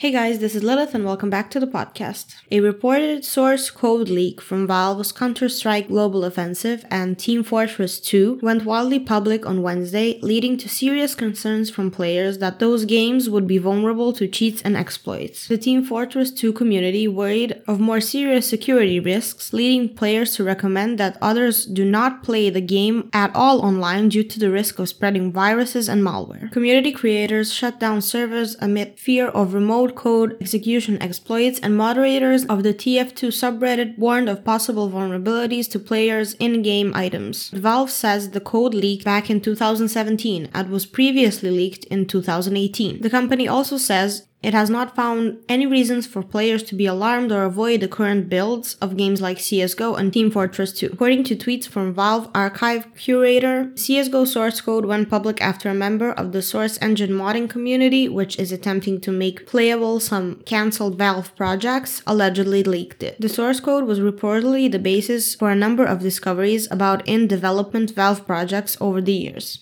Hey guys, this is Lilith and welcome back to the podcast. A reported source code leak from Valve's Counter Strike Global Offensive and Team Fortress 2 went wildly public on Wednesday, leading to serious concerns from players that those games would be vulnerable to cheats and exploits. The Team Fortress 2 community worried of more serious security risks, leading players to recommend that others do not play the game at all online due to the risk of spreading viruses and malware. Community creators shut down servers amid fear of remote code execution exploits, and moderators of the TF2 subreddit warned of possible vulnerabilities to players' in game items. Valve says the code leaked back in 2017 and was previously leaked in 2018. The company also says it has not found any reasons for players to be alarmed or avoid the current builds of games like CSGO and Team Fortress 2. According to tweets from Valve Archive Curator, CSGO source code went public after a member of the Source Engine modding community, which is attempting to make playable some cancelled Valve projects, allegedly leaked it. The source code was reportedly the basis for a number of discoveries about in development Valve projects over the years.